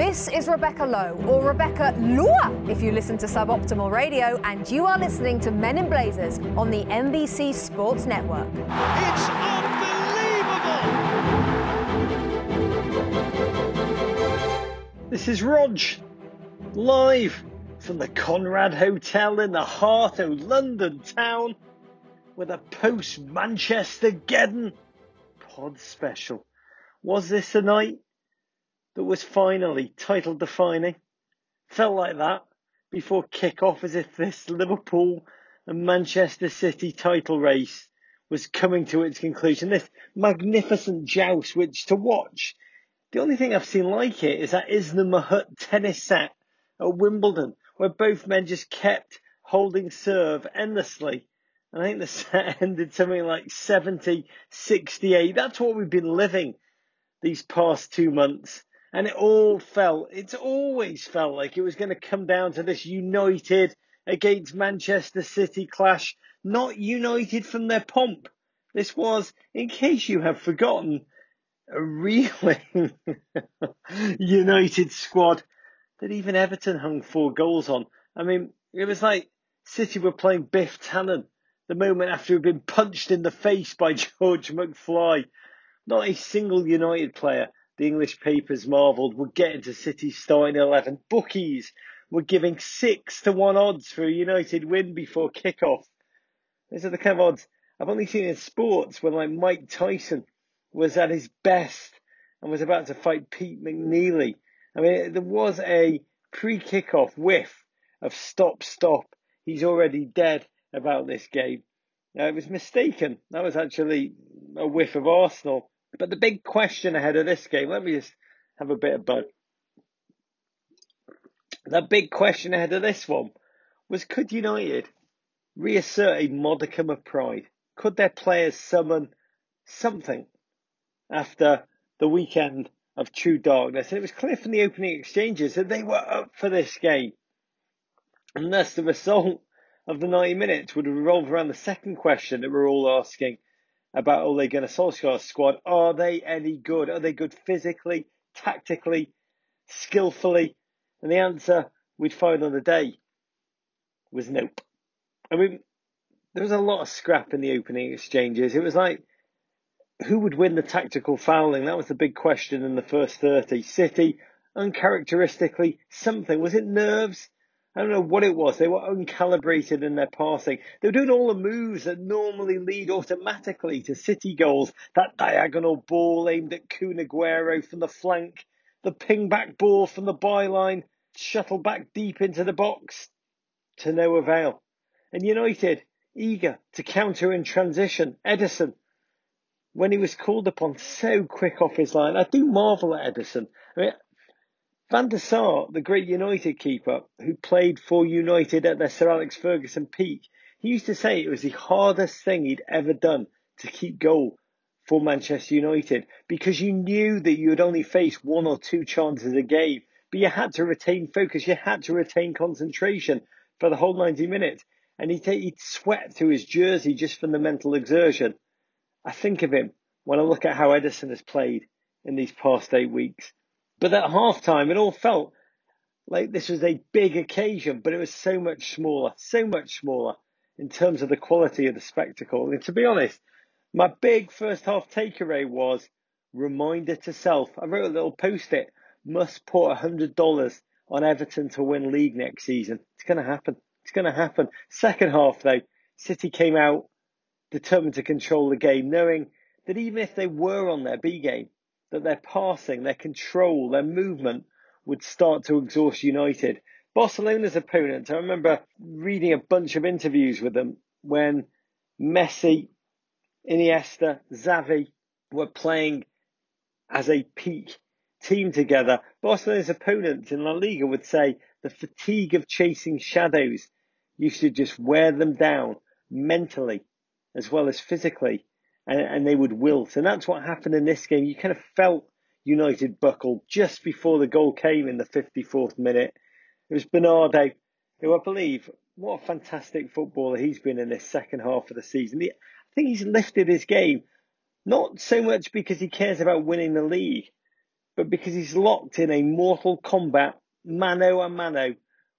This is Rebecca Lowe, or Rebecca Lua if you listen to Suboptimal Radio, and you are listening to Men in Blazers on the NBC Sports Network. It's unbelievable! This is Rog, live from the Conrad Hotel in the heart of London town with a post Manchestergeddon pod special. Was this the night that was finally title defining? Felt like that before kick off as if this Liverpool and Manchester City title race was coming to its conclusion. This magnificent joust, which to watch, the only thing I've seen like it is that Isner Mahut tennis set at Wimbledon, where both men just kept holding serve endlessly and I think the set ended something like 70, 68. That's what we've been living these past two months. And it all felt, it's always felt like it was going to come down to this United against Manchester City clash, not United from their pomp. This was, in case you have forgotten, a reeling United squad that even Everton hung four goals on. I mean, it was like City were playing Biff Tannen the moment after he'd been punched in the face by George McFly. Not a single United player, the English papers marvelled, would getting to City's starting 11. Bookies were giving 6 to 1 odds for a United win before kick-off. These are the kind of odds I've only seen in sports when like Mike Tyson was at his best and was about to fight Pete McNeeley. I mean, there was a pre-kickoff whiff of stop, stop. He's already dead about this game. Now, it was mistaken. That was actually a whiff of Arsenal. But the big question ahead of this game, let me just have a bit of bud. The big question ahead of this one was could United reassert a modicum of pride? Could their players summon something after the weekend of true darkness? And it was clear from the opening exchanges that they were up for this game. And thus the result of the 90 minutes would revolve around the second question that we're all asking about Ole Gunnar Solskjaer's squad. Are they any good? Are they good physically, tactically, skillfully? And the answer we'd find on the day was nope. I mean, there was a lot of scrap in the opening exchanges. It was like, who would win the tactical fouling? That was the big question in the first 30. City, uncharacteristically, something. Was it nerves? I don't know what it was. They were uncalibrated in their passing. They were doing all the moves that normally lead automatically to City goals. That diagonal ball aimed at Kun Aguero from the flank, the ping back ball from the byline, shuttle back deep into the box to no avail. And United, eager to counter in transition, Ederson, when he was called upon so quick off his line. I do marvel at Ederson. I mean, Van der Sar, the great United keeper who played for United at their Sir Alex Ferguson peak, he used to say it was the hardest thing he'd ever done to keep goal for Manchester United because you knew that you would only face one or two chances a game, but you had to retain focus, you had to retain concentration for the whole 90 minutes. And he'd, he'd sweat through his jersey just from the mental exertion. I think of him when I look at how Ederson has played in these past eight weeks. But at half time, it all felt like this was a big occasion, but it was so much smaller, so much smaller in terms of the quality of the spectacle. And to be honest, my big first half takeaway was reminder to self. I wrote a little post it must put $100 on Everton to win league next season. It's going to happen. It's going to happen. Second half, though, City came out determined to control the game, knowing that even if they were on their B game, that their passing, their control, their movement would start to exhaust United. Barcelona's opponents, I remember reading a bunch of interviews with them when Messi, Iniesta, Xavi were playing as a peak team together. Barcelona's opponents in La Liga would say the fatigue of chasing shadows used to just wear them down mentally as well as physically and, and they would wilt. And that's what happened in this game. You kind of felt United buckle just before the goal came in the 54th minute. It was Bernardo, who I believe, what a fantastic footballer he's been in this second half of the season. I think he's lifted his game, not so much because he cares about winning the league, but because he's locked in a mortal combat mano a mano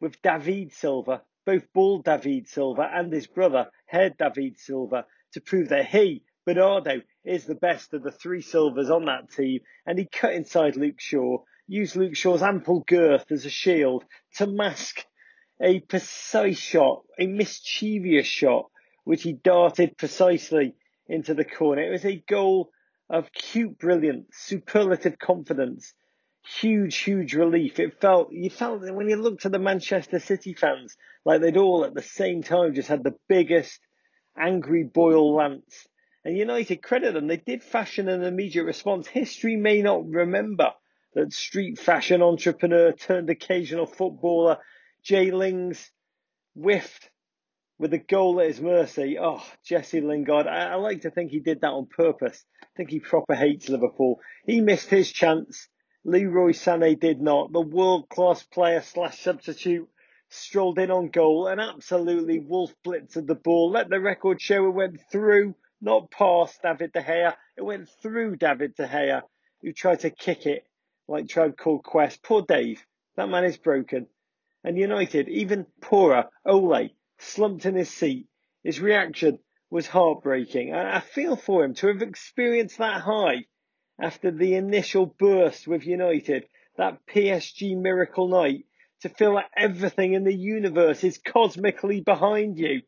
with David Silva, both bald David Silva and his brother, haired David Silva, to prove that he, Bernardo, is the best of the three Silvas on that team. And he cut inside Luke Shaw, used Luke Shaw's ample girth as a shield to mask a precise shot, a mischievous shot, which he darted precisely into the corner. It was a goal of cute brilliance, superlative confidence, huge, huge relief. It felt, you felt that when you looked at the Manchester City fans, like they'd all at the same time just had the biggest angry boil lance. And United, credit them, they did fashion an immediate response. History may not remember that street fashion entrepreneur turned occasional footballer Jay Lings whiffed with a goal at his mercy. Oh, Jesse Lingard. I, I, like to think he did that on purpose. I think he proper hates Liverpool. He missed his chance. Leroy Sané did not. The world class player slash substitute strolled in on goal and absolutely wolf blitzed the ball. Let the record show it went through, not past David De Gea. It went through David De Gea, who tried to kick it like Tribe Called Quest. Poor Dave. That man is broken. And United, even poorer, Ole, slumped in his seat. His reaction was heartbreaking. I, I feel for him to have experienced that high after the initial burst with United, that PSG miracle night, to feel like everything in the universe is cosmically behind you.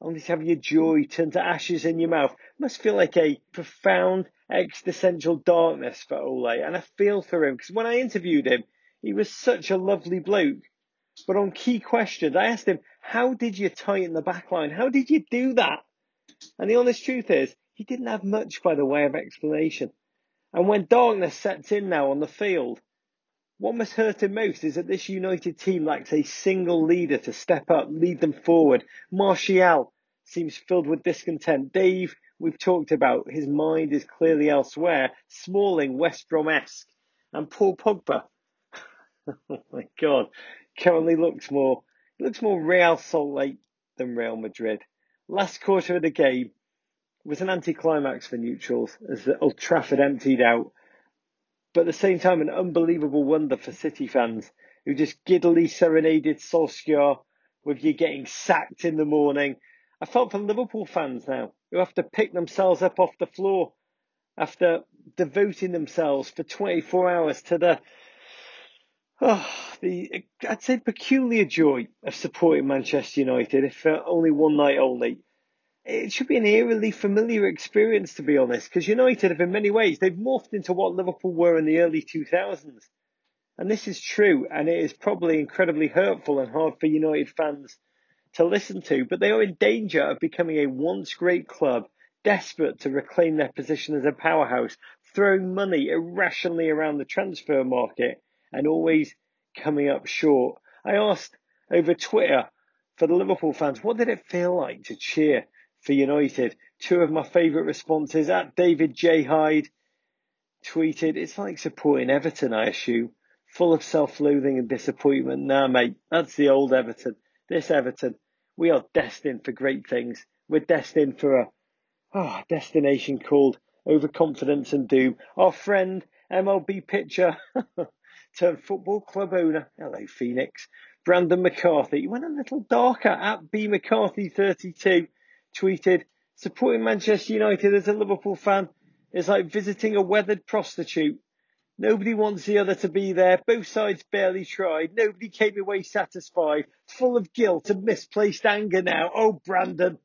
Only to have your joy turn to ashes in your mouth must feel like a profound existential darkness for Ole. And I feel for him because when I interviewed him, he was such a lovely bloke. But on key questions, I asked him, how did you tighten the back line? How did you do that? And the honest truth is, he didn't have much by the way of explanation. And when darkness sets in now on the field, what must hurt him most is that this United team lacks a single leader to step up, lead them forward. Martial seems filled with discontent. Dave, we've talked about, his mind is clearly elsewhere. Smalling, West Brom-esque. And Paul Pogba, oh my God, currently looks more looks more Real Salt Lake than Real Madrid. Last quarter of the game was an anticlimax for neutrals as the Old Trafford emptied out, but at the same time an unbelievable wonder for City fans who just giddily serenaded Solskjaer with you getting sacked in the morning. I felt for Liverpool fans now who have to pick themselves up off the floor after devoting themselves for 24 hours to the Oh, the I'd say peculiar joy of supporting Manchester United, if for only one night only. It should be an eerily familiar experience, to be honest, because United have in many ways they've morphed into what Liverpool were in the early 2000s, and this is true, and it is probably incredibly hurtful and hard for United fans to listen to. But they are in danger of becoming a once great club, desperate to reclaim their position as a powerhouse, throwing money irrationally around the transfer market and always coming up short. I asked over Twitter for the Liverpool fans, what did it feel like to cheer for United? Two of my favourite responses at David J. Hyde tweeted, it's like supporting Everton, I assume. Full of self-loathing and disappointment. Nah, mate, that's the old Everton. This Everton, we are destined for great things. We're destined for a oh, destination called overconfidence and doom. Our friend MLB pitcher turned football club owner, hello Phoenix, Brandon McCarthy. He went a little darker at B McCarthy 32, tweeted, supporting Manchester United as a Liverpool fan is like visiting a weathered prostitute. Nobody wants the other to be there. Both sides barely tried. Nobody came away satisfied. Full of guilt and misplaced anger now. Oh, Brandon.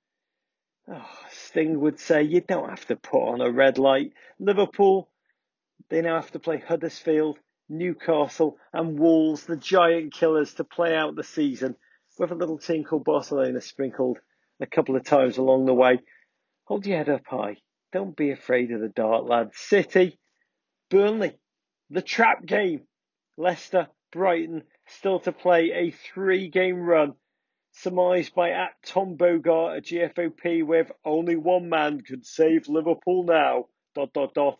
Oh, Sting would say, you don't have to put on a red light. Liverpool, they now have to play Huddersfield Newcastle, and Wolves, the giant killers, to play out the season with a little team called Barcelona sprinkled a couple of times along the way. Hold your head up high. Don't be afraid of the dark, lads. City, Burnley, the trap game. Leicester, Brighton, still to play a three game run. Surmised by at Tom Bogart at GFOP with only one man could save Liverpool now. Dot dot dot.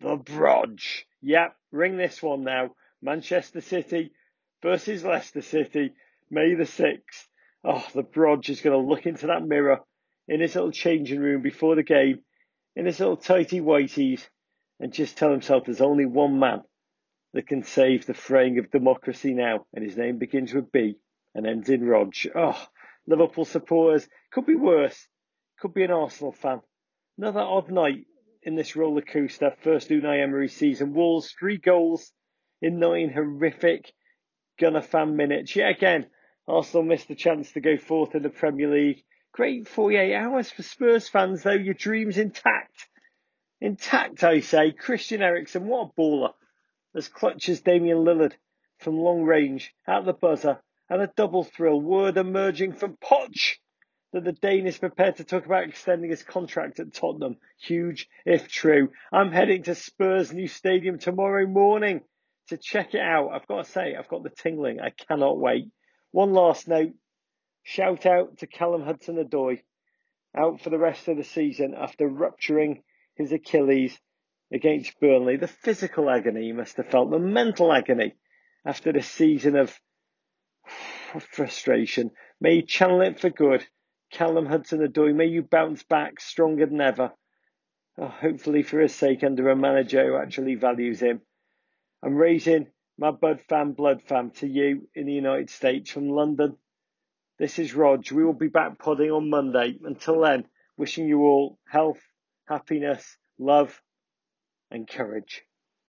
The Brodge. Yep, ring this one now. Manchester City versus Leicester City, May the 6th. Oh, the Brodge is going to look into that mirror in his little changing room before the game, in his little tighty whiteies, and just tell himself there's only one man that can save the fraying of democracy now, and his name begins with B and ends in Rog. Oh, Liverpool supporters, could be worse. Could be an Arsenal fan. Another odd night in this roller coaster. First Unai Emery season. Wolves, three goals in nine horrific Gunner fan minutes. Yet again, Arsenal missed the chance to go fourth in the Premier League. Great 48 hours for Spurs fans, though. Your dreams intact. Intact, I say. Christian Eriksen, what a baller. As clutches Damian Lillard from long range, at the buzzer, and a double thrill. Word emerging from Poch that the Dane is prepared to talk about extending his contract at Tottenham. Huge if true. I'm heading to Spurs' new stadium tomorrow morning to check it out. I've got to say, I've got the tingling. I cannot wait. One last note. Shout out to Callum Hudson-Odoi, out for the rest of the season after rupturing his Achilles against Burnley. The physical agony he must have felt, the mental agony after the season of frustration. May you channel it for good. Callum Hudson-Odoi, may you bounce back stronger than ever. Oh, hopefully for his sake under a manager who actually values him. I'm raising my Bud fan blood fam to you in the United States from London. This is Rog. We will be back podding on Monday. Until then, wishing you all health, happiness, love, and courage.